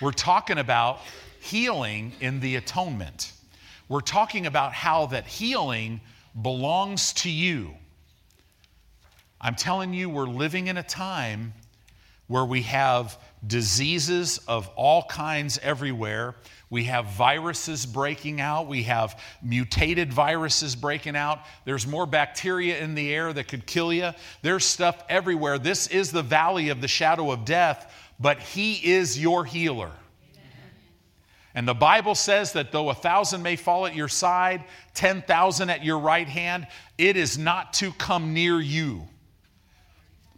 we're talking about healing in the atonement. We're talking about how that healing belongs to you. I'm telling you, we're living in a time where we have diseases of all kinds everywhere. We have viruses breaking out. We have mutated viruses breaking out. There's more bacteria in the air that could kill you. There's stuff everywhere. This is the valley of the shadow of death, but He is your healer. And the Bible says that though a thousand may fall at your side, 10,000 at your right hand, it is not to come near you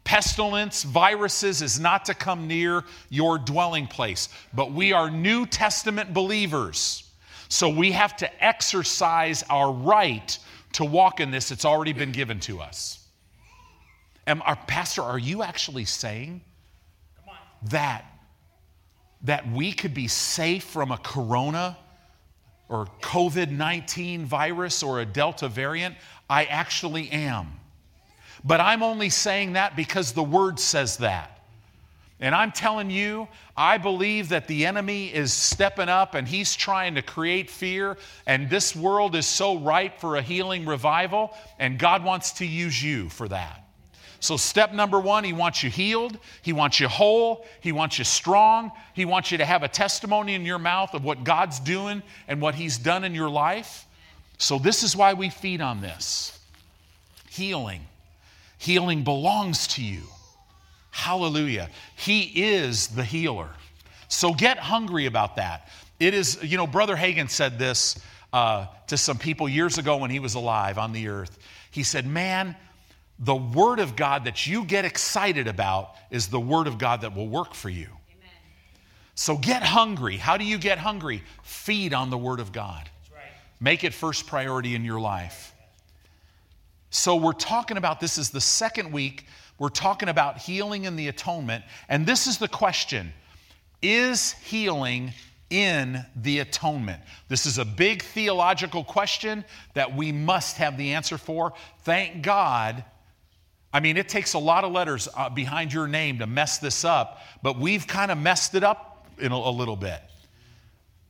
pestilence, viruses is not to come near your dwelling place. But we are New Testament believers. So we have to exercise our right to walk in this. It's already been given to us. And our pastor, are you actually saying that that we could be safe from a corona or COVID-19 virus or a delta variant? I actually am. But I'm only saying that because the word says that. And I'm telling you, I believe that the enemy is stepping up and he's trying to create fear. And this world is so ripe for a healing revival, and God wants to use you for that. So, step number one, he wants you healed, he wants you whole, he wants you strong, he wants you to have a testimony in your mouth of what God's doing and what he's done in your life. So, this is why we feed on this healing. Healing belongs to you. Hallelujah. He is the healer. So get hungry about that. It is, you know, Brother Hagin said this uh, to some people years ago when he was alive on the earth. He said, Man, the Word of God that you get excited about is the Word of God that will work for you. Amen. So get hungry. How do you get hungry? Feed on the Word of God. Right. Make it first priority in your life. So, we're talking about this is the second week. We're talking about healing and the atonement. And this is the question Is healing in the atonement? This is a big theological question that we must have the answer for. Thank God. I mean, it takes a lot of letters uh, behind your name to mess this up, but we've kind of messed it up in a, a little bit.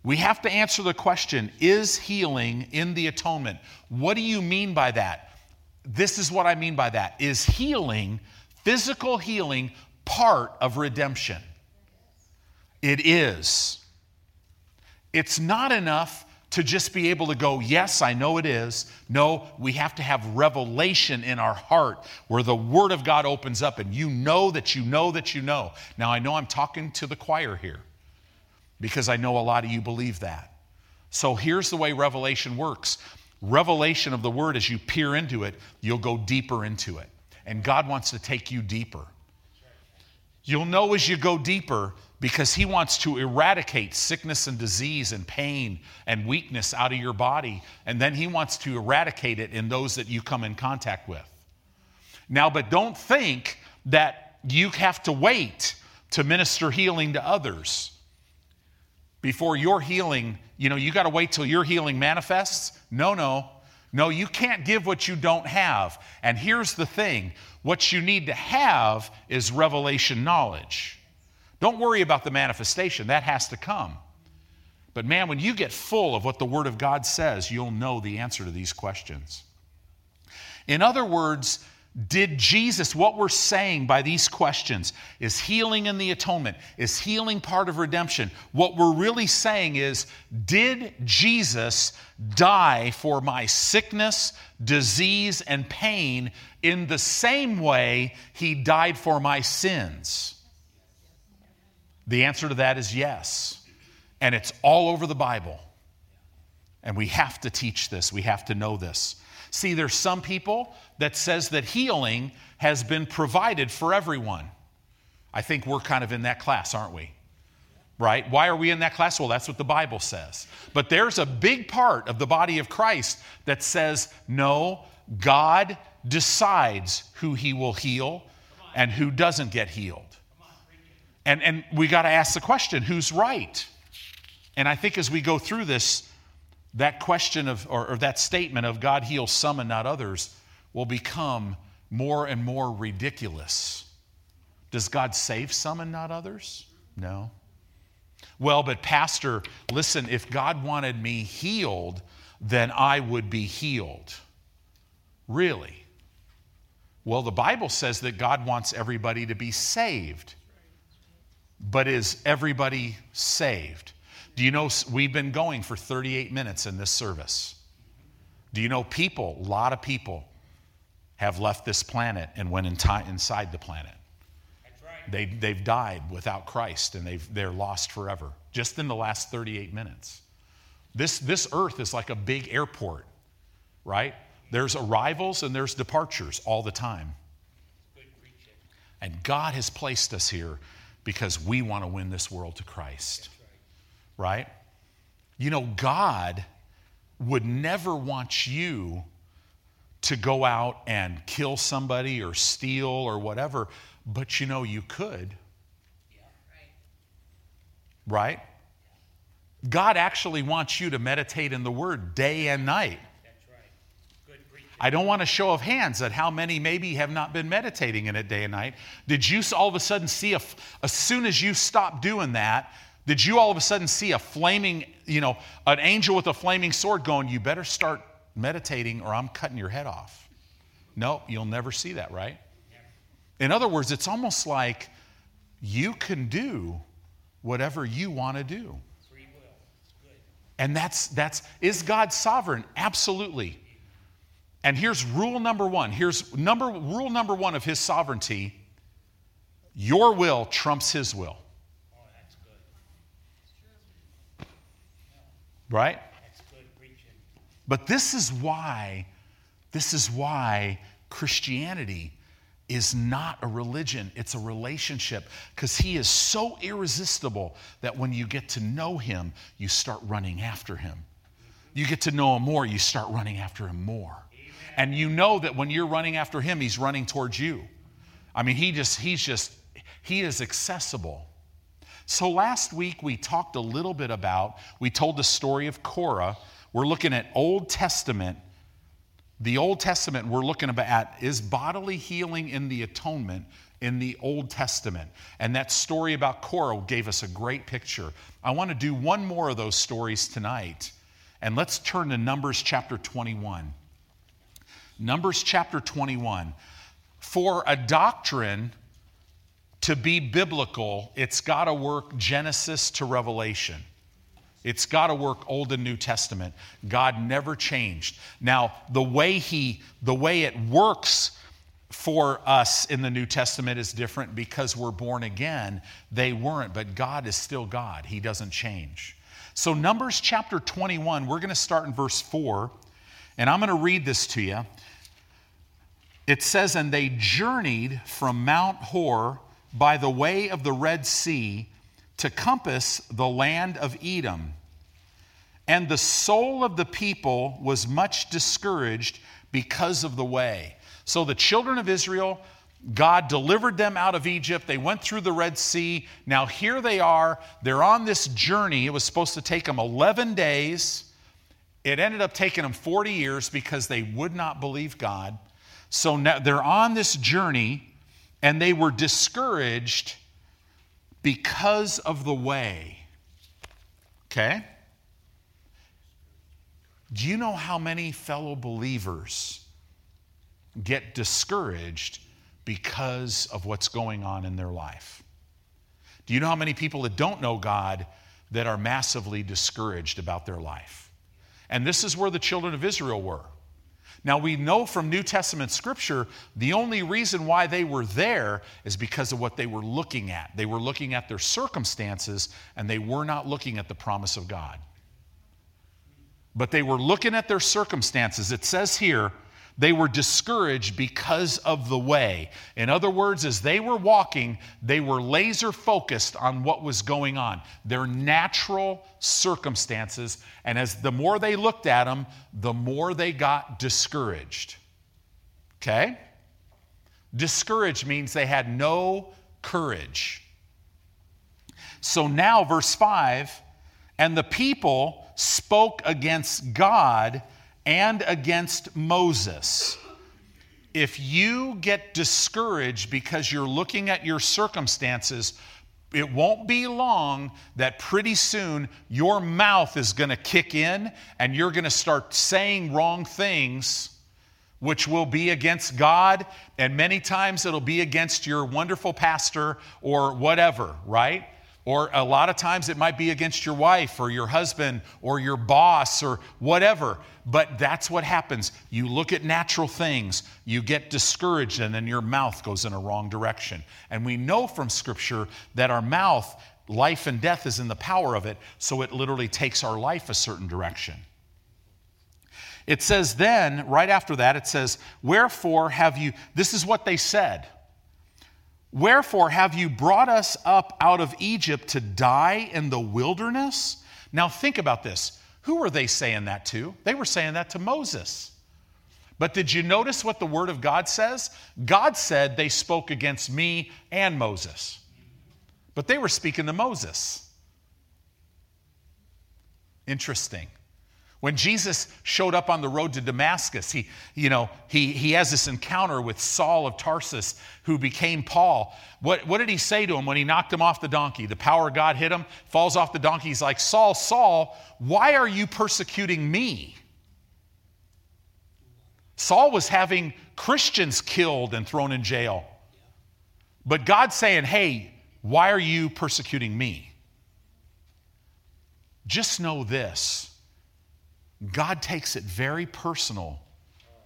We have to answer the question Is healing in the atonement? What do you mean by that? this is what I mean by that is healing, physical healing, part of redemption? It is. It's not enough to just be able to go, Yes, I know it is. No, we have to have revelation in our heart where the Word of God opens up and you know that you know that you know. Now, I know I'm talking to the choir here because I know a lot of you believe that. So here's the way revelation works revelation of the word, as you peer into it, you'll go deeper into it. And God wants to take you deeper. You'll know as you go deeper because He wants to eradicate sickness and disease and pain and weakness out of your body. And then He wants to eradicate it in those that you come in contact with. Now, but don't think that you have to wait to minister healing to others before your healing, you know, you got to wait till your healing manifests. No, no. No, you can't give what you don't have. And here's the thing what you need to have is revelation knowledge. Don't worry about the manifestation, that has to come. But man, when you get full of what the Word of God says, you'll know the answer to these questions. In other words, did Jesus, what we're saying by these questions, is healing in the atonement? Is healing part of redemption? What we're really saying is, did Jesus die for my sickness, disease, and pain in the same way he died for my sins? The answer to that is yes. And it's all over the Bible. And we have to teach this, we have to know this. See, there's some people that says that healing has been provided for everyone. I think we're kind of in that class, aren't we? Right? Why are we in that class? Well, that's what the Bible says. But there's a big part of the body of Christ that says, no, God decides who he will heal and who doesn't get healed. And, and we got to ask the question who's right? And I think as we go through this, that question of, or, or that statement of God heals some and not others will become more and more ridiculous. Does God save some and not others? No. Well, but Pastor, listen, if God wanted me healed, then I would be healed. Really? Well, the Bible says that God wants everybody to be saved. But is everybody saved? Do you know we've been going for 38 minutes in this service? Do you know people, a lot of people, have left this planet and went in inside the planet? Right. They, they've died without Christ and they've, they're lost forever, just in the last 38 minutes. This, this earth is like a big airport, right? There's arrivals and there's departures all the time. And God has placed us here because we want to win this world to Christ. Right. You know, God would never want you to go out and kill somebody or steal or whatever, but you know, you could. Right. right? God actually wants you to meditate in the Word day and night. I don't want a show of hands at how many maybe have not been meditating in it day and night. Did you all of a sudden see, a, as soon as you stopped doing that, did you all of a sudden see a flaming, you know, an angel with a flaming sword going, you better start meditating or I'm cutting your head off? No, you'll never see that, right? In other words, it's almost like you can do whatever you want to do. And that's, that's, is God sovereign? Absolutely. And here's rule number one. Here's number, rule number one of his sovereignty your will trumps his will. Right? But this is why, this is why Christianity is not a religion, it's a relationship because he is so irresistible that when you get to know him, you start running after him. You get to know him more, you start running after him more. And you know that when you're running after him, he's running towards you. I mean, he just, he's just, he is accessible. So last week we talked a little bit about, we told the story of Korah. We're looking at Old Testament. The Old Testament we're looking at is bodily healing in the atonement in the Old Testament. And that story about Korah gave us a great picture. I want to do one more of those stories tonight. And let's turn to Numbers chapter 21. Numbers chapter 21. For a doctrine to be biblical, it's got to work Genesis to Revelation. It's got to work Old and New Testament. God never changed. Now, the way he the way it works for us in the New Testament is different because we're born again. They weren't, but God is still God. He doesn't change. So Numbers chapter 21, we're going to start in verse 4, and I'm going to read this to you it says, And they journeyed from Mount Hor by the way of the Red Sea to compass the land of Edom. And the soul of the people was much discouraged because of the way. So the children of Israel, God delivered them out of Egypt. They went through the Red Sea. Now here they are. They're on this journey. It was supposed to take them 11 days. It ended up taking them 40 years because they would not believe God. So now they're on this journey and they were discouraged because of the way. Okay? Do you know how many fellow believers get discouraged because of what's going on in their life? Do you know how many people that don't know God that are massively discouraged about their life? And this is where the children of Israel were. Now, we know from New Testament scripture the only reason why they were there is because of what they were looking at. They were looking at their circumstances and they were not looking at the promise of God. But they were looking at their circumstances. It says here, they were discouraged because of the way. In other words, as they were walking, they were laser focused on what was going on, their natural circumstances. And as the more they looked at them, the more they got discouraged. Okay? Discouraged means they had no courage. So now, verse 5 and the people spoke against God and against Moses. If you get discouraged because you're looking at your circumstances, it won't be long that pretty soon your mouth is going to kick in and you're going to start saying wrong things which will be against God, and many times it'll be against your wonderful pastor or whatever, right? Or a lot of times it might be against your wife or your husband or your boss or whatever. But that's what happens. You look at natural things, you get discouraged, and then your mouth goes in a wrong direction. And we know from Scripture that our mouth, life and death is in the power of it, so it literally takes our life a certain direction. It says then, right after that, it says, Wherefore have you, this is what they said. Wherefore have you brought us up out of Egypt to die in the wilderness? Now think about this. Who were they saying that to? They were saying that to Moses. But did you notice what the Word of God says? God said they spoke against me and Moses. But they were speaking to Moses. Interesting. When Jesus showed up on the road to Damascus, he, you know, he, he has this encounter with Saul of Tarsus, who became Paul. What, what did he say to him when he knocked him off the donkey? The power of God hit him, falls off the donkey. He's like, Saul, Saul, why are you persecuting me? Saul was having Christians killed and thrown in jail. But God's saying, hey, why are you persecuting me? Just know this God takes it very personal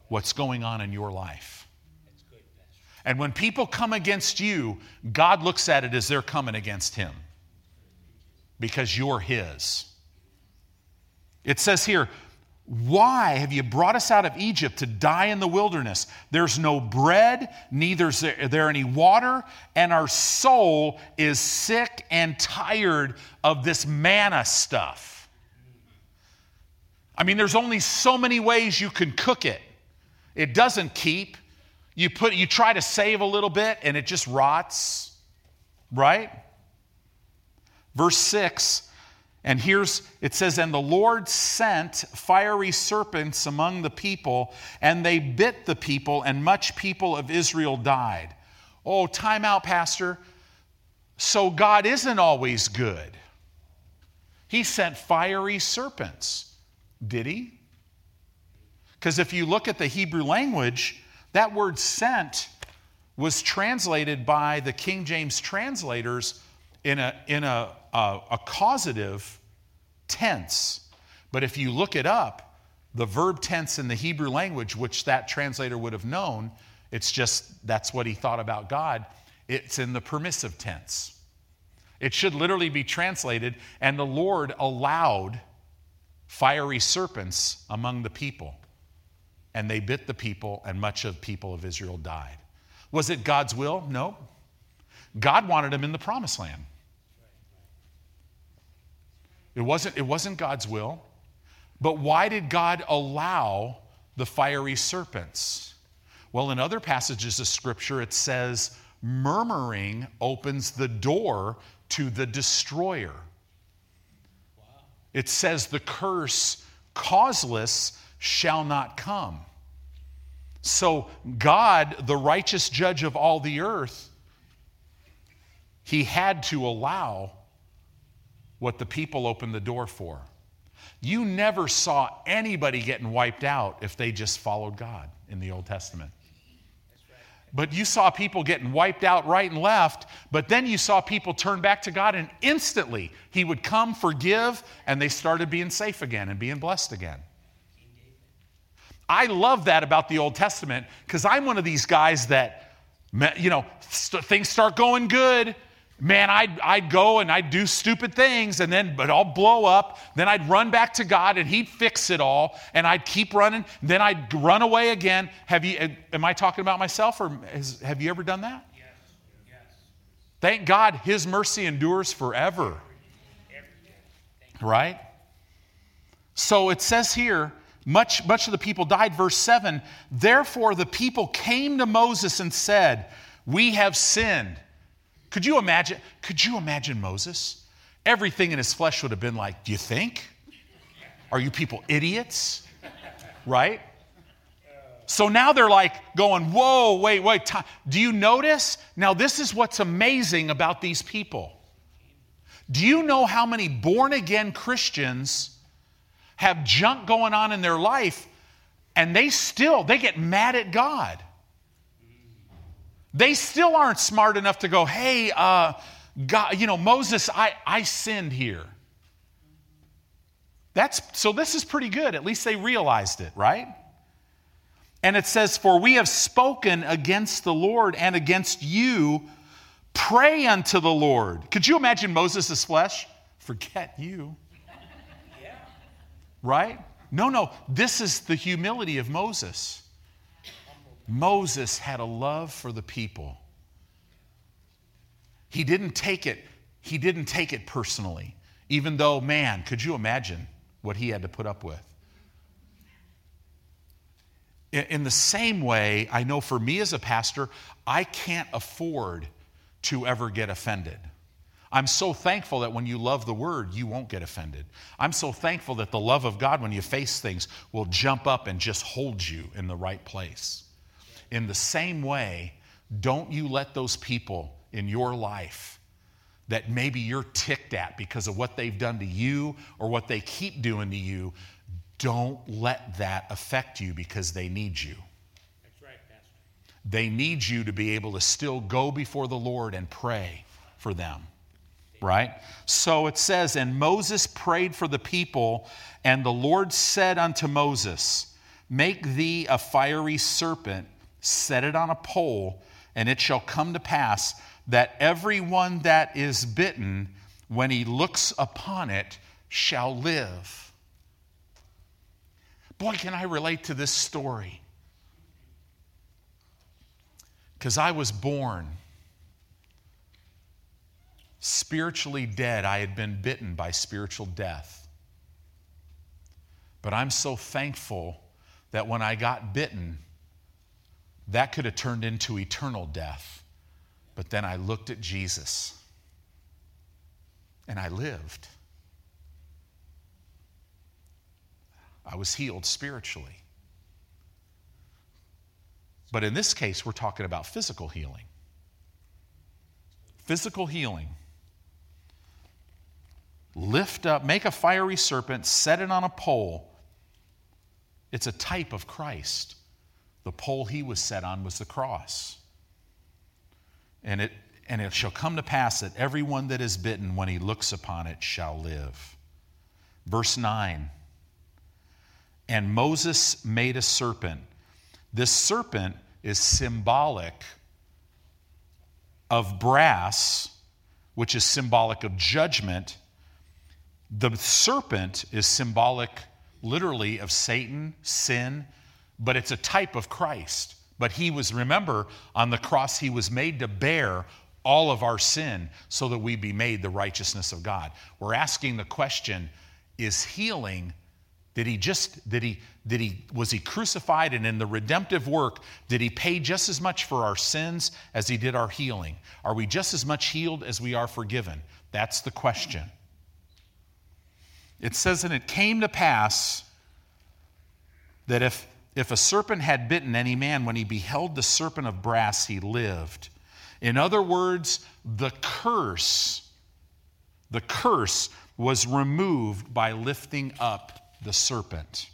what's going on in your life. And when people come against you, God looks at it as they're coming against him because you're his. It says here, why have you brought us out of Egypt to die in the wilderness? There's no bread, neither is there any water, and our soul is sick and tired of this manna stuff. I mean, there's only so many ways you can cook it. It doesn't keep. You put you try to save a little bit and it just rots. Right? Verse 6 and here's it says, And the Lord sent fiery serpents among the people, and they bit the people, and much people of Israel died. Oh, time out, Pastor. So God isn't always good. He sent fiery serpents. Did he? Because if you look at the Hebrew language, that word sent was translated by the King James translators in a, in a, a, a causative tense. But if you look it up, the verb tense in the Hebrew language, which that translator would have known, it's just that's what he thought about God, it's in the permissive tense. It should literally be translated, and the Lord allowed fiery serpents among the people. And they bit the people, and much of the people of Israel died. Was it God's will? No. God wanted them in the promised land. It wasn't, it wasn't God's will. But why did God allow the fiery serpents? Well, in other passages of Scripture, it says, murmuring opens the door to the destroyer. It says, The curse causeless shall not come. So, God, the righteous judge of all the earth, he had to allow what the people opened the door for. You never saw anybody getting wiped out if they just followed God in the Old Testament. But you saw people getting wiped out right and left, but then you saw people turn back to God, and instantly He would come, forgive, and they started being safe again and being blessed again. I love that about the Old Testament because I'm one of these guys that, you know, st- things start going good man, I'd, I'd go and I'd do stupid things and then, but I'll blow up. Then I'd run back to God and He'd fix it all. And I'd keep running. Then I'd run away again. Have you, eh, am I talking about myself or has, have you ever done that? Yes. yes. Thank God His mercy endures forever. Right? So it says here, much, much of the people died. Verse 7 Therefore the people came to Moses and said, We have sinned. Could you imagine? Could you imagine Moses? Everything in his flesh would have been like, Do you think? Are you people idiots? Right? So now they're like going, Whoa, wait, wait. Do you notice? Now, this is what's amazing about these people. Do you know how many born again Christians have junk going on in their life and they still they get mad at God? They still aren't smart enough to go, "Hey, uh, God, you know, Moses, I I sinned here." That's so this is pretty good. At least they realized it, right? And it says, For we have spoken against the Lord and against you. Pray unto the Lord. Could you imagine Moses' flesh? Forget you. Yeah. Right? No, no. This is the humility of Moses. Moses had a love for the people. He didn't take it, he didn't take it personally. Even though, man, could you imagine what he had to put up with? In the same way, I know for me as a pastor, I can't afford to ever get offended. I'm so thankful that when you love the word, you won't get offended. I'm so thankful that the love of God, when you face things, will jump up and just hold you in the right place. In the same way, don't you let those people in your life that maybe you're ticked at because of what they've done to you or what they keep doing to you, don't let that affect you because they need you. That's right, Pastor. They need you to be able to still go before the Lord and pray for them. Right? So it says, And Moses prayed for the people, and the Lord said unto Moses, Make thee a fiery serpent, set it on a pole, and it shall come to pass that everyone that is bitten, when he looks upon it, shall live. Boy, can I relate to this story. Because I was born spiritually dead. I had been bitten by spiritual death. But I'm so thankful that when I got bitten, that could have turned into eternal death. But then I looked at Jesus and I lived. I was healed spiritually. But in this case, we're talking about physical healing. Physical healing. Lift up, make a fiery serpent, set it on a pole. It's a type of Christ. The pole he was set on was the cross. And it, and it shall come to pass that everyone that is bitten, when he looks upon it, shall live. Verse 9 and Moses made a serpent. This serpent is symbolic of brass, which is symbolic of judgment. The serpent is symbolic, literally, of Satan, sin, but it's a type of Christ. But he was, remember, on the cross, he was made to bear all of our sin so that we be made the righteousness of God. We're asking the question is healing did he just, did he, did he, was he crucified and in the redemptive work, did he pay just as much for our sins as he did our healing? Are we just as much healed as we are forgiven? That's the question. It says, and it came to pass that if, if a serpent had bitten any man, when he beheld the serpent of brass, he lived. In other words, the curse, the curse was removed by lifting up the serpent.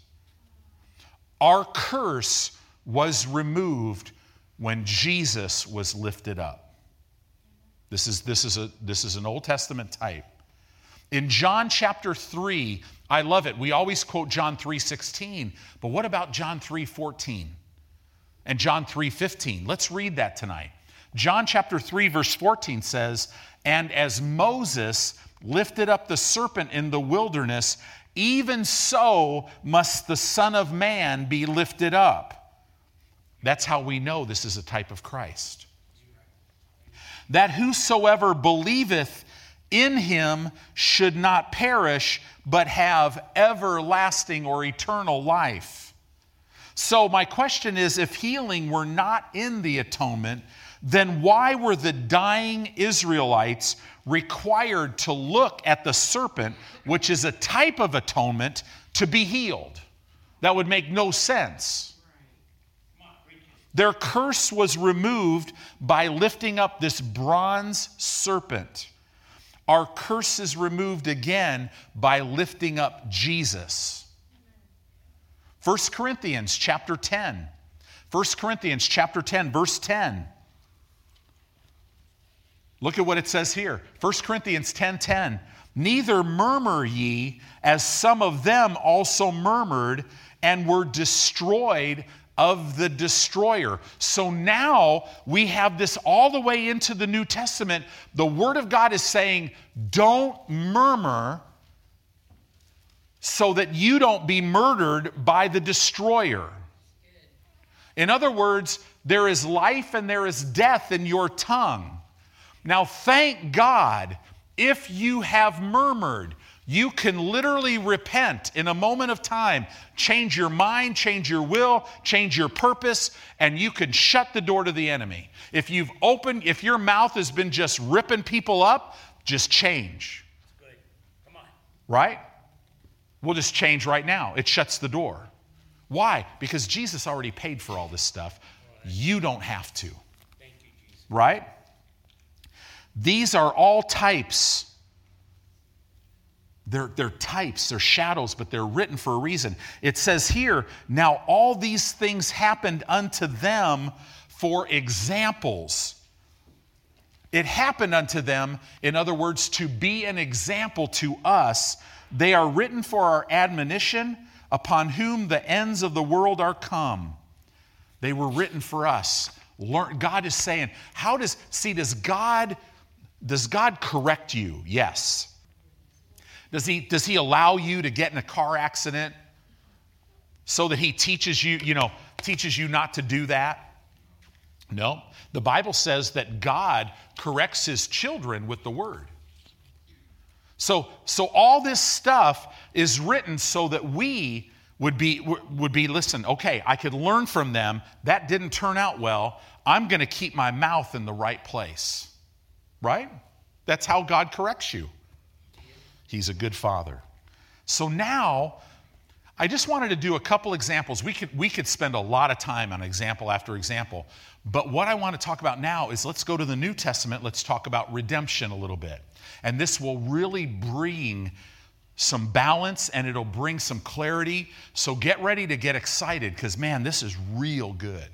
Our curse was removed when Jesus was lifted up. This is, this is, a, this is an Old Testament type. In John chapter 3, I love it. We always quote John 3:16, but what about John 3:14 and John 3:15? Let's read that tonight. John chapter 3 verse 14 says, "And as Moses lifted up the serpent in the wilderness, even so must the Son of Man be lifted up. That's how we know this is a type of Christ. That whosoever believeth in him should not perish, but have everlasting or eternal life. So, my question is if healing were not in the atonement, then why were the dying Israelites required to look at the serpent, which is a type of atonement, to be healed? That would make no sense. Their curse was removed by lifting up this bronze serpent. Our curse is removed again by lifting up Jesus. 1 Corinthians chapter 10. 1 Corinthians chapter 10 verse 10. Look at what it says here. 1 Corinthians 10:10. 10, 10. Neither murmur ye as some of them also murmured and were destroyed of the destroyer. So now we have this all the way into the New Testament. The Word of God is saying, don't murmur so that you don't be murdered by the destroyer. In other words, there is life and there is death in your tongue. Now, thank God if you have murmured. You can literally repent in a moment of time, change your mind, change your will, change your purpose, and you can shut the door to the enemy. If you've opened, if your mouth has been just ripping people up, just change. Right? We'll just change right now. It shuts the door. Why? Because Jesus already paid for all this stuff. You don't have to. Right? These are all types they're, they're types, they're shadows, but they're written for a reason. It says here, now all these things happened unto them for examples. It happened unto them, in other words, to be an example to us. They are written for our admonition, upon whom the ends of the world are come. They were written for us. Learn, God is saying, how does, see, does God, does God correct you? Yes. Does he, does he allow you to get in a car accident so that he teaches you, you know, teaches you not to do that? No. The Bible says that God corrects his children with the word. So, so all this stuff is written so that we would be, would be listen, okay, I could learn from them. That didn't turn out well. I'm going to keep my mouth in the right place. Right? That's how God corrects you. He's a good father. So now, I just wanted to do a couple examples. We could, we could spend a lot of time on example after example. But what I want to talk about now is let's go to the New Testament. Let's talk about redemption a little bit. And this will really bring some balance and it'll bring some clarity. So get ready to get excited because, man, this is real good.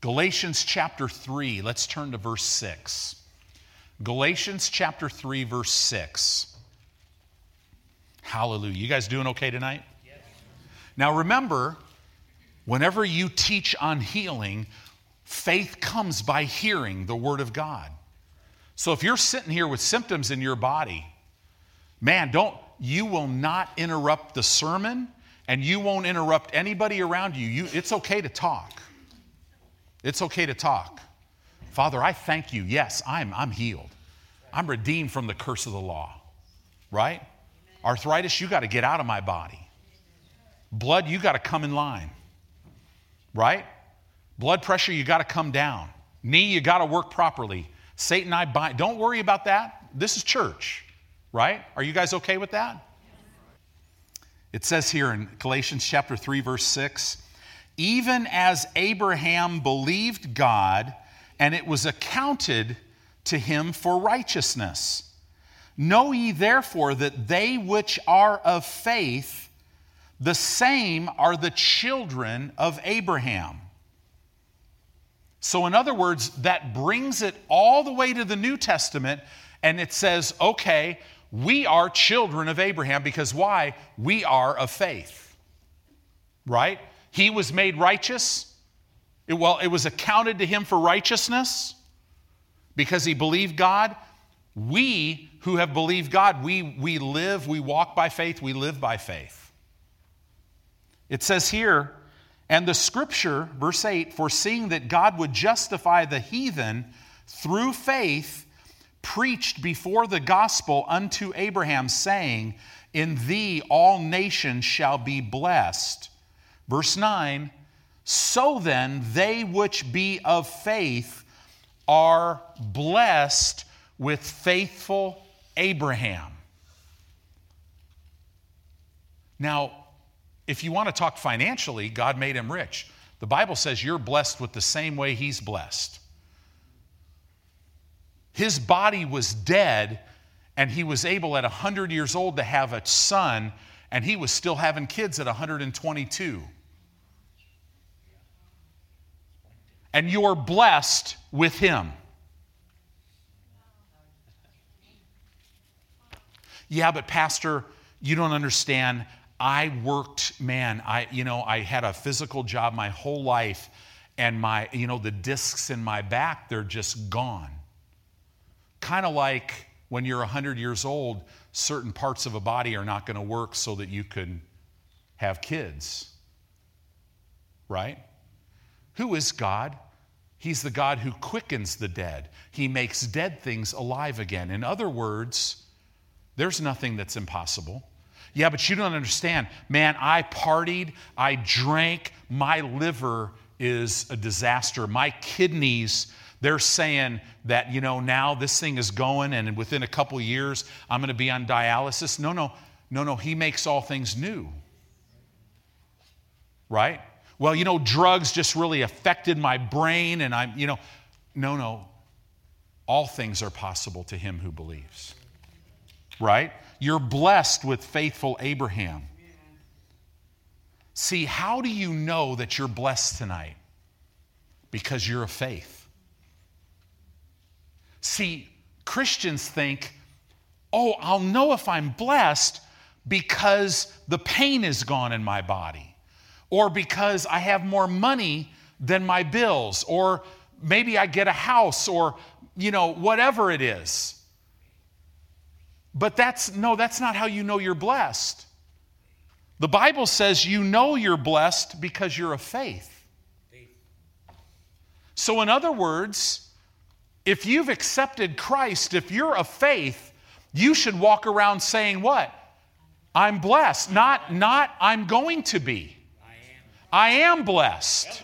Galatians chapter 3, let's turn to verse 6. Galatians chapter 3, verse 6. Hallelujah. You guys doing okay tonight? Yes. Now remember, whenever you teach on healing, faith comes by hearing the Word of God. So if you're sitting here with symptoms in your body, man, don't, you will not interrupt the sermon and you won't interrupt anybody around you. you it's okay to talk. It's okay to talk. Father, I thank you. Yes, I'm, I'm healed. I'm redeemed from the curse of the law, right? Arthritis, you got to get out of my body. Blood, you got to come in line, right? Blood pressure, you got to come down. Knee, you got to work properly. Satan, I bind. Don't worry about that. This is church, right? Are you guys okay with that? It says here in Galatians chapter 3, verse 6 even as Abraham believed God, and it was accounted to him for righteousness. Know ye therefore that they which are of faith, the same are the children of Abraham. So, in other words, that brings it all the way to the New Testament, and it says, okay, we are children of Abraham because why? We are of faith. Right? He was made righteous. It, well, it was accounted to him for righteousness because he believed God. We who have believed God, we, we live, we walk by faith, we live by faith. It says here, and the scripture, verse 8, foreseeing that God would justify the heathen through faith, preached before the gospel unto Abraham, saying, In thee all nations shall be blessed. Verse 9, so then they which be of faith are blessed with faithful Abraham. Now, if you want to talk financially, God made him rich. The Bible says you're blessed with the same way he's blessed. His body was dead, and he was able at 100 years old to have a son, and he was still having kids at 122. And you're blessed with him. Yeah, but Pastor, you don't understand. I worked, man, I, you know, I had a physical job my whole life, and my, you know, the discs in my back, they're just gone. Kind of like when you're 100 years old, certain parts of a body are not going to work so that you can have kids. Right? Who is God? He's the God who quickens the dead. He makes dead things alive again. In other words, there's nothing that's impossible. Yeah, but you don't understand. Man, I partied, I drank, my liver is a disaster. My kidneys, they're saying that, you know, now this thing is going and within a couple years I'm going to be on dialysis. No, no, no, no. He makes all things new. Right? Well, you know, drugs just really affected my brain and I'm, you know, no, no. All things are possible to him who believes right? You're blessed with faithful Abraham. See, how do you know that you're blessed tonight? Because you're a faith. See, Christians think, oh, I'll know if I'm blessed because the pain is gone in my body, or because I have more money than my bills, or maybe I get a house, or, you know, whatever it is. But that's no, that's not how you know you're blessed. The Bible says you know you're blessed because you're of faith. So, in other words, if you've accepted Christ, if you're of faith, you should walk around saying, What? I'm blessed. Not, not I'm going to be. I am blessed.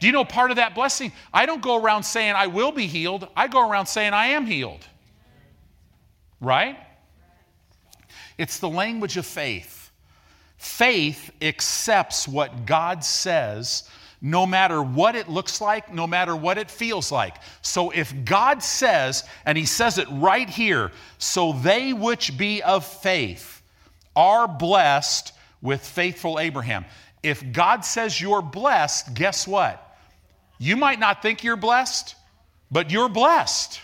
Do you know part of that blessing? I don't go around saying I will be healed. I go around saying I am healed. Right? It's the language of faith. Faith accepts what God says no matter what it looks like, no matter what it feels like. So if God says, and He says it right here, so they which be of faith are blessed with faithful Abraham. If God says you're blessed, guess what? You might not think you're blessed, but you're blessed.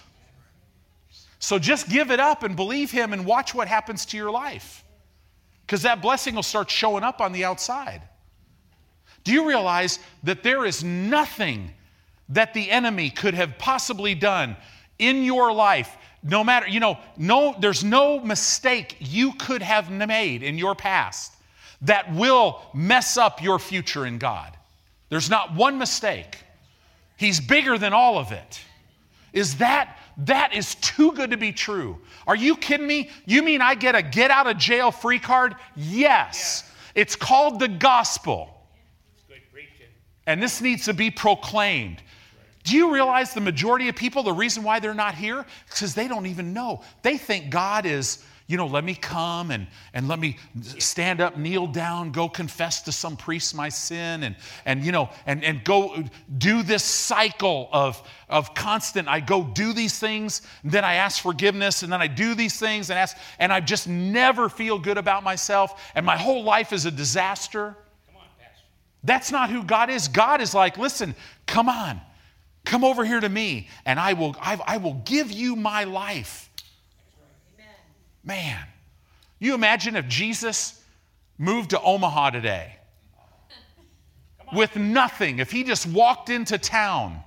So just give it up and believe Him and watch what happens to your life. Because that blessing will start showing up on the outside. Do you realize that there is nothing that the enemy could have possibly done in your life? No matter, you know, no, there's no mistake you could have made in your past that will mess up your future in God. There's not one mistake. He's bigger than all of it. Is that that is too good to be true? Are you kidding me? You mean I get a get out of jail free card? Yes. Yeah. It's called the gospel. And this needs to be proclaimed. Do you realize the majority of people, the reason why they're not here? Because they don't even know. They think God is you know, let me come and, and let me stand up, kneel down, go confess to some priest my sin, and, and you know, and, and go do this cycle of, of constant, I go do these things, then I ask forgiveness, and then I do these things and ask, and I just never feel good about myself, and my whole life is a disaster. Come on, Pastor. That's not who God is. God is like, listen, come on, come over here to me, and I will, I, I will give you my life. Man, you imagine if Jesus moved to Omaha today with nothing, if he just walked into town.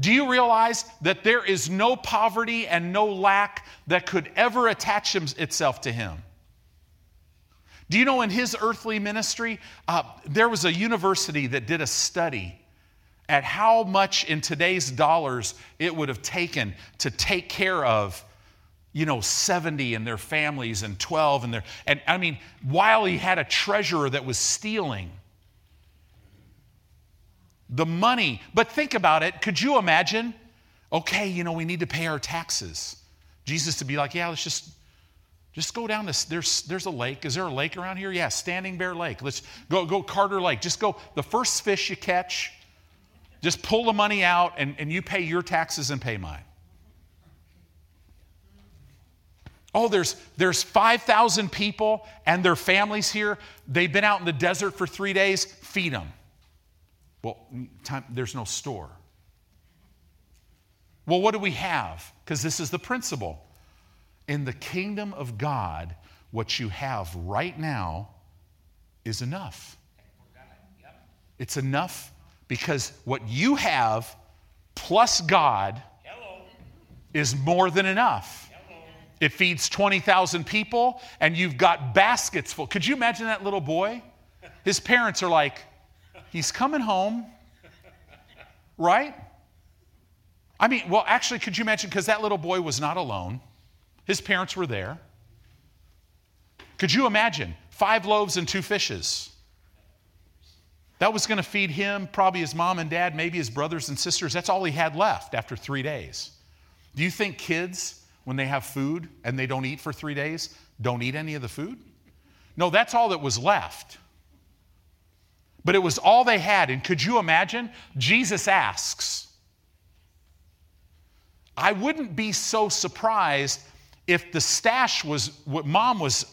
Do you realize that there is no poverty and no lack that could ever attach itself to him? Do you know in his earthly ministry, uh, there was a university that did a study at how much in today's dollars it would have taken to take care of you know 70 and their families and 12 and their and i mean while he had a treasurer that was stealing. The money but think about it. Could you imagine? Okay you know we need to pay our taxes. Jesus to be like yeah let's just just go down this there's there's a lake. Is there a lake around here? Yeah standing bear lake. Let's go go carter lake. Just go the first fish you catch Just pull the money out and, and you pay your taxes and pay mine. Oh, there's, there's 5,000 people and their families here. They've been out in the desert for three days. Feed them. Well, time, there's no store. Well, what do we have? Because this is the principle. In the kingdom of God, what you have right now is enough. It's enough because what you have plus God is more than enough. It feeds 20,000 people, and you've got baskets full. Could you imagine that little boy? His parents are like, he's coming home, right? I mean, well, actually, could you imagine? Because that little boy was not alone, his parents were there. Could you imagine? Five loaves and two fishes. That was going to feed him, probably his mom and dad, maybe his brothers and sisters. That's all he had left after three days. Do you think kids, when they have food and they don't eat for three days, don't eat any of the food? No, that's all that was left. But it was all they had. And could you imagine? Jesus asks, I wouldn't be so surprised if the stash was what mom was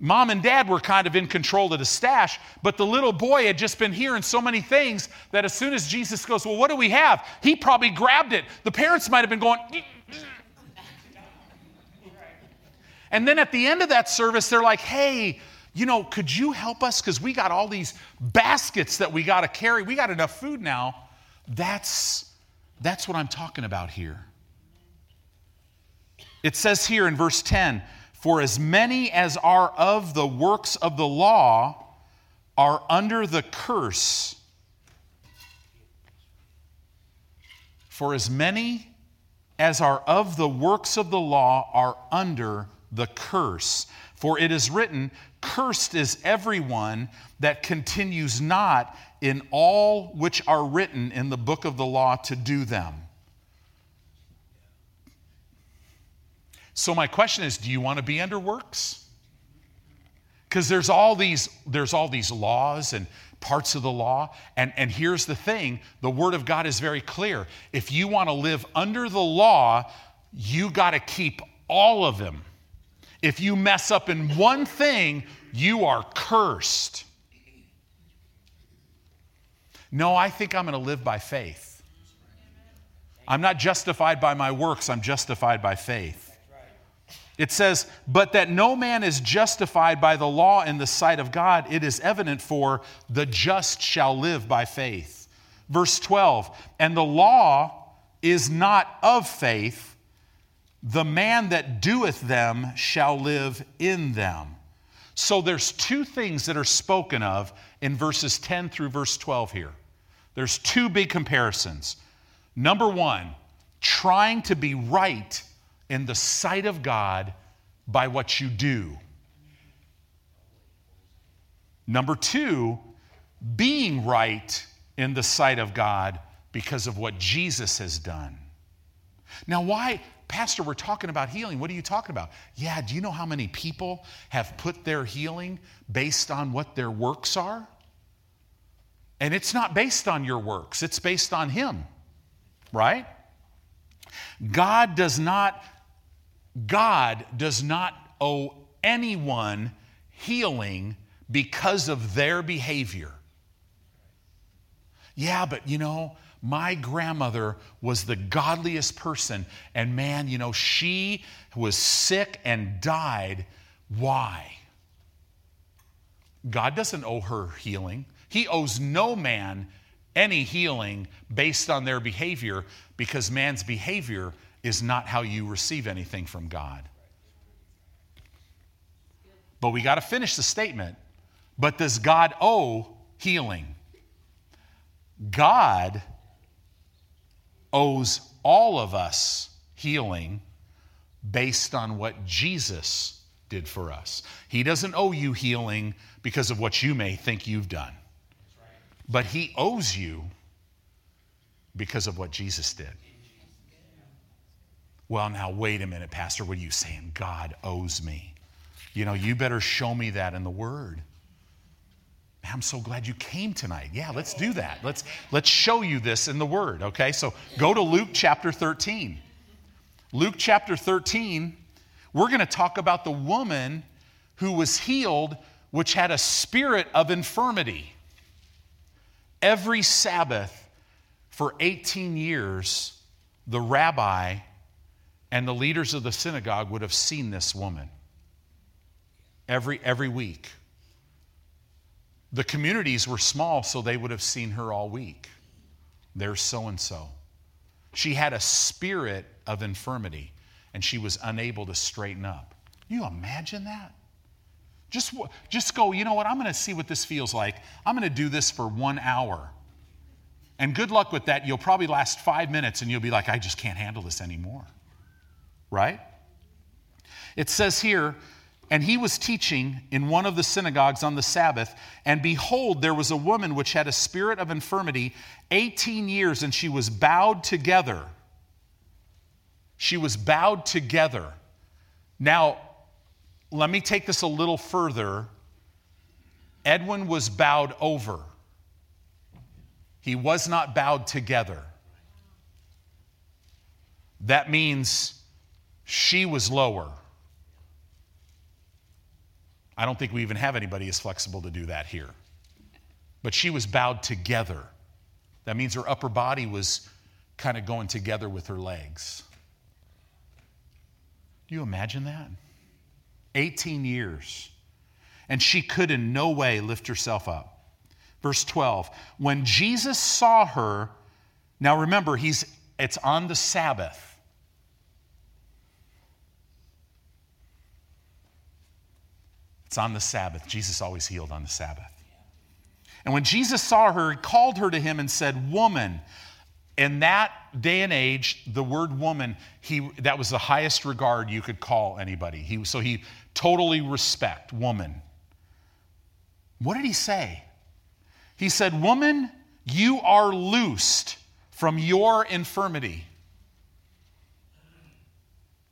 Mom and dad were kind of in control of the stash, but the little boy had just been hearing so many things that as soon as Jesus goes, Well, what do we have? He probably grabbed it. The parents might have been going, and then at the end of that service, they're like, Hey, you know, could you help us? Because we got all these baskets that we got to carry. We got enough food now. That's, that's what I'm talking about here. It says here in verse 10 for as many as are of the works of the law are under the curse. For as many as are of the works of the law are under the curse. For it is written, Cursed is everyone that continues not in all which are written in the book of the law to do them. So my question is, do you want to be under works? Because there's all these there's all these laws and parts of the law. And, and here's the thing the Word of God is very clear. If you want to live under the law, you got to keep all of them. If you mess up in one thing, you are cursed. No, I think I'm going to live by faith. I'm not justified by my works, I'm justified by faith. It says, But that no man is justified by the law in the sight of God, it is evident for the just shall live by faith. Verse 12, And the law is not of faith, the man that doeth them shall live in them. So there's two things that are spoken of in verses 10 through verse 12 here. There's two big comparisons. Number one, trying to be right in the sight of God by what you do. Number two, being right in the sight of God because of what Jesus has done. Now, why, Pastor, we're talking about healing. What are you talking about? Yeah, do you know how many people have put their healing based on what their works are? And it's not based on your works, it's based on Him, right? God does not God does not owe anyone healing because of their behavior. Yeah, but you know, my grandmother was the godliest person, and man, you know, she was sick and died. Why? God doesn't owe her healing. He owes no man any healing based on their behavior because man's behavior is not how you receive anything from God. But we got to finish the statement. But does God owe healing? God owes all of us healing based on what Jesus did for us. He doesn't owe you healing because of what you may think you've done, but He owes you because of what Jesus did. Well, now, wait a minute, Pastor. What are you saying? God owes me. You know, you better show me that in the Word. I'm so glad you came tonight. Yeah, let's do that. Let's let's show you this in the word, okay? So go to Luke chapter 13. Luke chapter 13, we're going to talk about the woman who was healed which had a spirit of infirmity. Every Sabbath for 18 years, the rabbi and the leaders of the synagogue would have seen this woman every, every week. The communities were small, so they would have seen her all week. There's so and so. She had a spirit of infirmity, and she was unable to straighten up. You imagine that? Just, just go, you know what? I'm going to see what this feels like. I'm going to do this for one hour. And good luck with that. You'll probably last five minutes and you'll be like, I just can't handle this anymore. Right? It says here, and he was teaching in one of the synagogues on the Sabbath, and behold, there was a woman which had a spirit of infirmity 18 years, and she was bowed together. She was bowed together. Now, let me take this a little further. Edwin was bowed over, he was not bowed together. That means she was lower. I don't think we even have anybody as flexible to do that here. But she was bowed together. That means her upper body was kind of going together with her legs. Do you imagine that? 18 years. And she could in no way lift herself up. Verse 12 When Jesus saw her, now remember, he's, it's on the Sabbath. It's on the Sabbath. Jesus always healed on the Sabbath. And when Jesus saw her, he called her to him and said, Woman. In that day and age, the word woman, he, that was the highest regard you could call anybody. He, so he totally respect woman. What did he say? He said, Woman, you are loosed from your infirmity.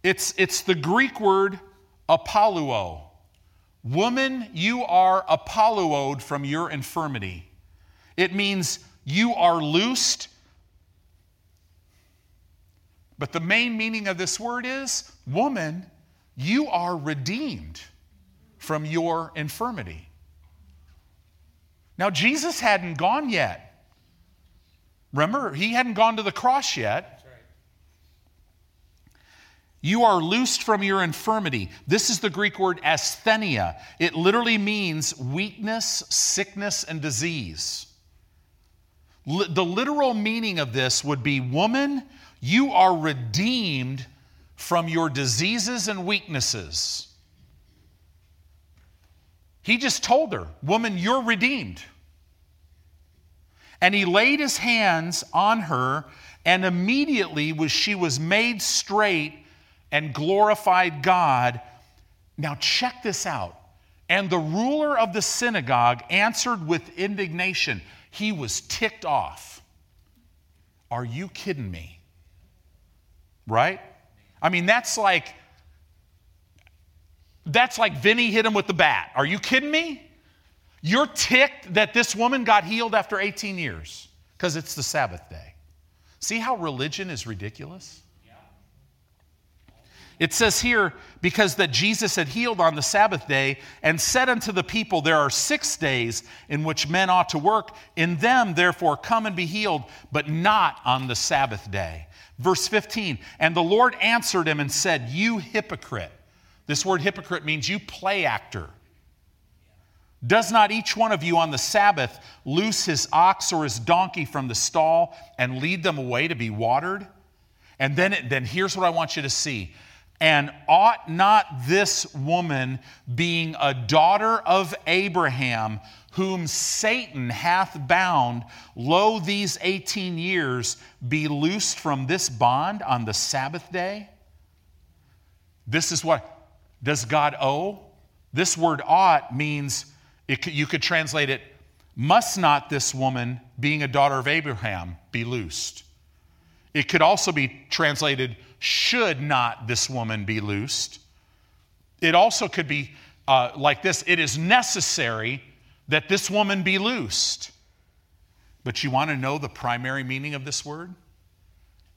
It's, it's the Greek word apolluo. Woman, you are apolluoed from your infirmity. It means you are loosed. But the main meaning of this word is woman, you are redeemed from your infirmity. Now, Jesus hadn't gone yet. Remember, he hadn't gone to the cross yet. You are loosed from your infirmity. This is the Greek word asthenia. It literally means weakness, sickness, and disease. L- the literal meaning of this would be Woman, you are redeemed from your diseases and weaknesses. He just told her, Woman, you're redeemed. And he laid his hands on her, and immediately was she was made straight and glorified God. Now, check this out. And the ruler of the synagogue answered with indignation. He was ticked off. Are you kidding me? Right? I mean, that's like, that's like Vinny hit him with the bat. Are you kidding me? You're ticked that this woman got healed after 18 years because it's the Sabbath day. See how religion is ridiculous? It says here, because that Jesus had healed on the Sabbath day and said unto the people, There are six days in which men ought to work. In them, therefore, come and be healed, but not on the Sabbath day. Verse 15, and the Lord answered him and said, You hypocrite. This word hypocrite means you play actor. Does not each one of you on the Sabbath loose his ox or his donkey from the stall and lead them away to be watered? And then, then here's what I want you to see and ought not this woman, being a daughter of Abraham, whom Satan hath bound, lo, these 18 years, be loosed from this bond on the Sabbath day? This is what does God owe? This word ought means it, you could translate it, must not this woman, being a daughter of Abraham, be loosed? It could also be translated, should not this woman be loosed? It also could be uh, like this it is necessary that this woman be loosed. But you want to know the primary meaning of this word?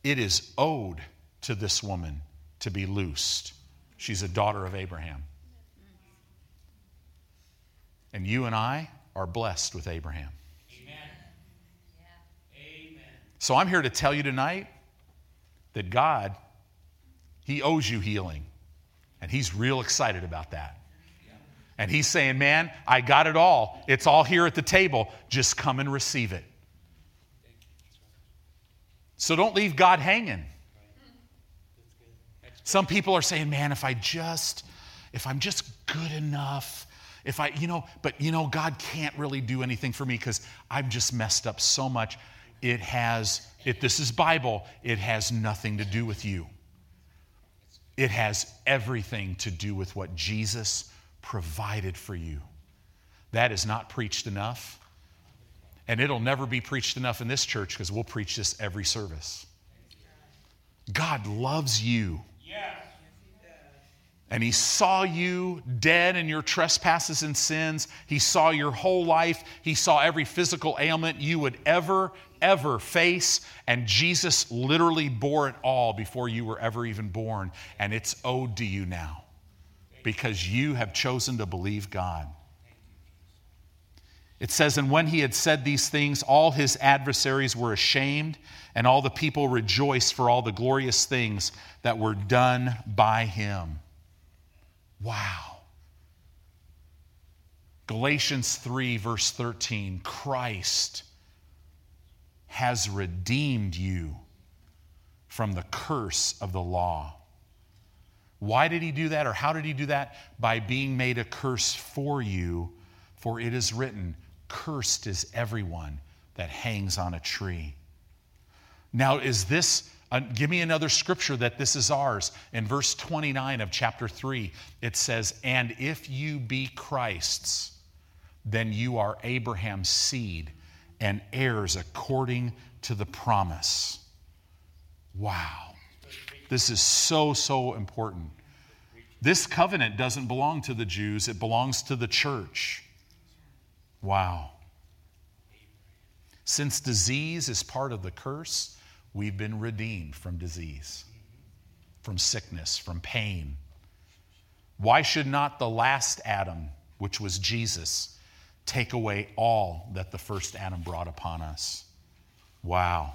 It is owed to this woman to be loosed. She's a daughter of Abraham. And you and I are blessed with Abraham. Amen. Amen. So I'm here to tell you tonight that God, He owes you healing. And He's real excited about that. And He's saying, Man, I got it all. It's all here at the table. Just come and receive it. So don't leave God hanging. Some people are saying, man, if I just, if I'm just good enough, if I, you know, but you know, God can't really do anything for me because I've just messed up so much. It has, if this is Bible, it has nothing to do with you. It has everything to do with what Jesus provided for you. That is not preached enough. And it'll never be preached enough in this church because we'll preach this every service. God loves you. And he saw you dead in your trespasses and sins. He saw your whole life. He saw every physical ailment you would ever, ever face. And Jesus literally bore it all before you were ever even born. And it's owed to you now because you have chosen to believe God. It says, And when he had said these things, all his adversaries were ashamed, and all the people rejoiced for all the glorious things that were done by him. Wow. Galatians 3, verse 13 Christ has redeemed you from the curse of the law. Why did he do that, or how did he do that? By being made a curse for you, for it is written, Cursed is everyone that hangs on a tree. Now, is this, uh, give me another scripture that this is ours. In verse 29 of chapter 3, it says, And if you be Christ's, then you are Abraham's seed and heirs according to the promise. Wow. This is so, so important. This covenant doesn't belong to the Jews, it belongs to the church. Wow. Since disease is part of the curse, we've been redeemed from disease, from sickness, from pain. Why should not the last Adam, which was Jesus, take away all that the first Adam brought upon us? Wow.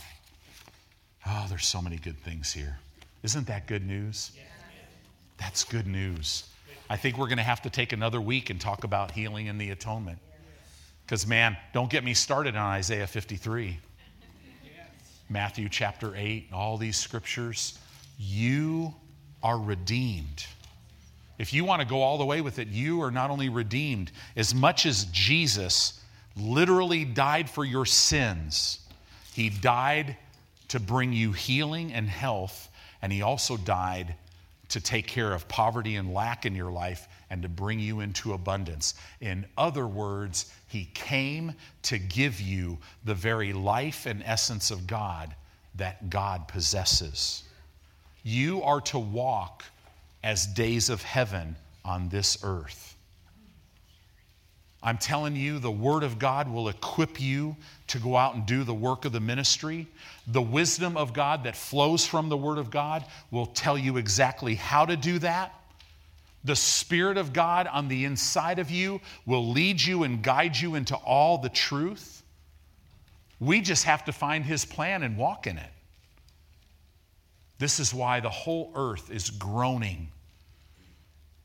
Oh, there's so many good things here. Isn't that good news? That's good news. I think we're going to have to take another week and talk about healing and the atonement. Because, man, don't get me started on Isaiah 53, Matthew chapter 8, and all these scriptures. You are redeemed. If you want to go all the way with it, you are not only redeemed, as much as Jesus literally died for your sins, he died to bring you healing and health, and he also died to take care of poverty and lack in your life and to bring you into abundance. In other words, He came to give you the very life and essence of God that God possesses. You are to walk as days of heaven on this earth. I'm telling you, the Word of God will equip you to go out and do the work of the ministry. The wisdom of God that flows from the Word of God will tell you exactly how to do that. The Spirit of God on the inside of you will lead you and guide you into all the truth. We just have to find His plan and walk in it. This is why the whole earth is groaning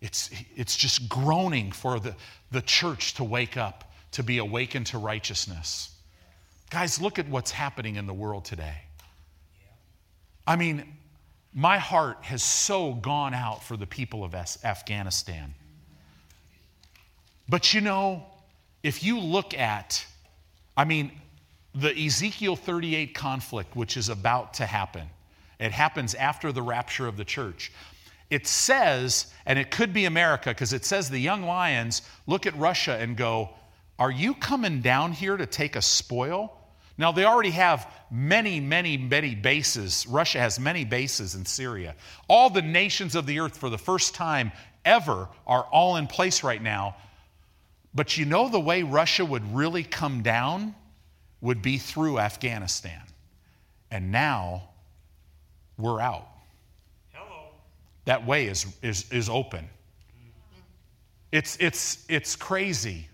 it's, it's just groaning for the, the church to wake up, to be awakened to righteousness. Guys, look at what's happening in the world today. I mean, my heart has so gone out for the people of Afghanistan. But you know, if you look at, I mean, the Ezekiel 38 conflict, which is about to happen, it happens after the rapture of the church. It says, and it could be America, because it says the young lions look at Russia and go, Are you coming down here to take a spoil? Now, they already have many, many, many bases. Russia has many bases in Syria. All the nations of the earth, for the first time ever, are all in place right now. But you know the way Russia would really come down would be through Afghanistan. And now we're out. Hello. That way is, is, is open. It's, it's, it's crazy.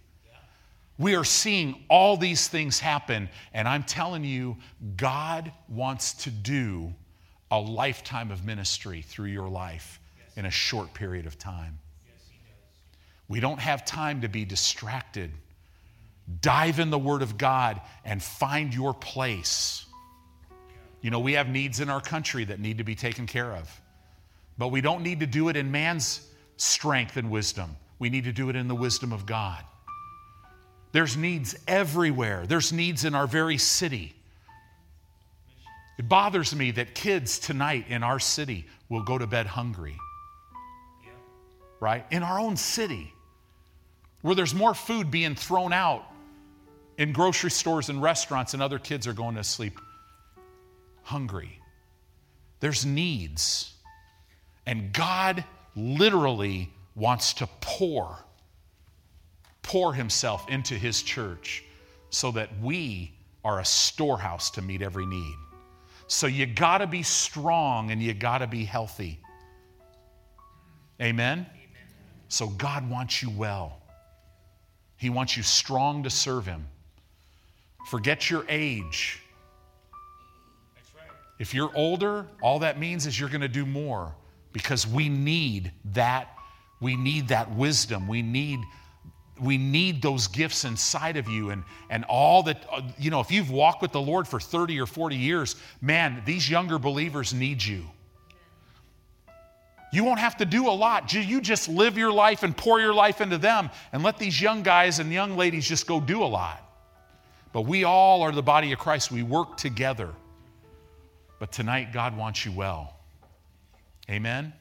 We are seeing all these things happen, and I'm telling you, God wants to do a lifetime of ministry through your life in a short period of time. We don't have time to be distracted. Dive in the Word of God and find your place. You know, we have needs in our country that need to be taken care of, but we don't need to do it in man's strength and wisdom. We need to do it in the wisdom of God. There's needs everywhere, there's needs in our very city. It bothers me that kids tonight in our city will go to bed hungry, right? In our own city, where there's more food being thrown out in grocery stores and restaurants, and other kids are going to sleep hungry. There's needs. And God literally wants to pour, pour Himself into His church so that we are a storehouse to meet every need. So you got to be strong and you got to be healthy. Amen? So God wants you well. He wants you strong to serve Him. Forget your age. If you're older, all that means is you're going to do more because we need that we need that wisdom. We need we need those gifts inside of you and and all that uh, you know if you've walked with the Lord for 30 or 40 years, man, these younger believers need you. You won't have to do a lot. You just live your life and pour your life into them and let these young guys and young ladies just go do a lot. But we all are the body of Christ. We work together. But tonight, God wants you well. Amen?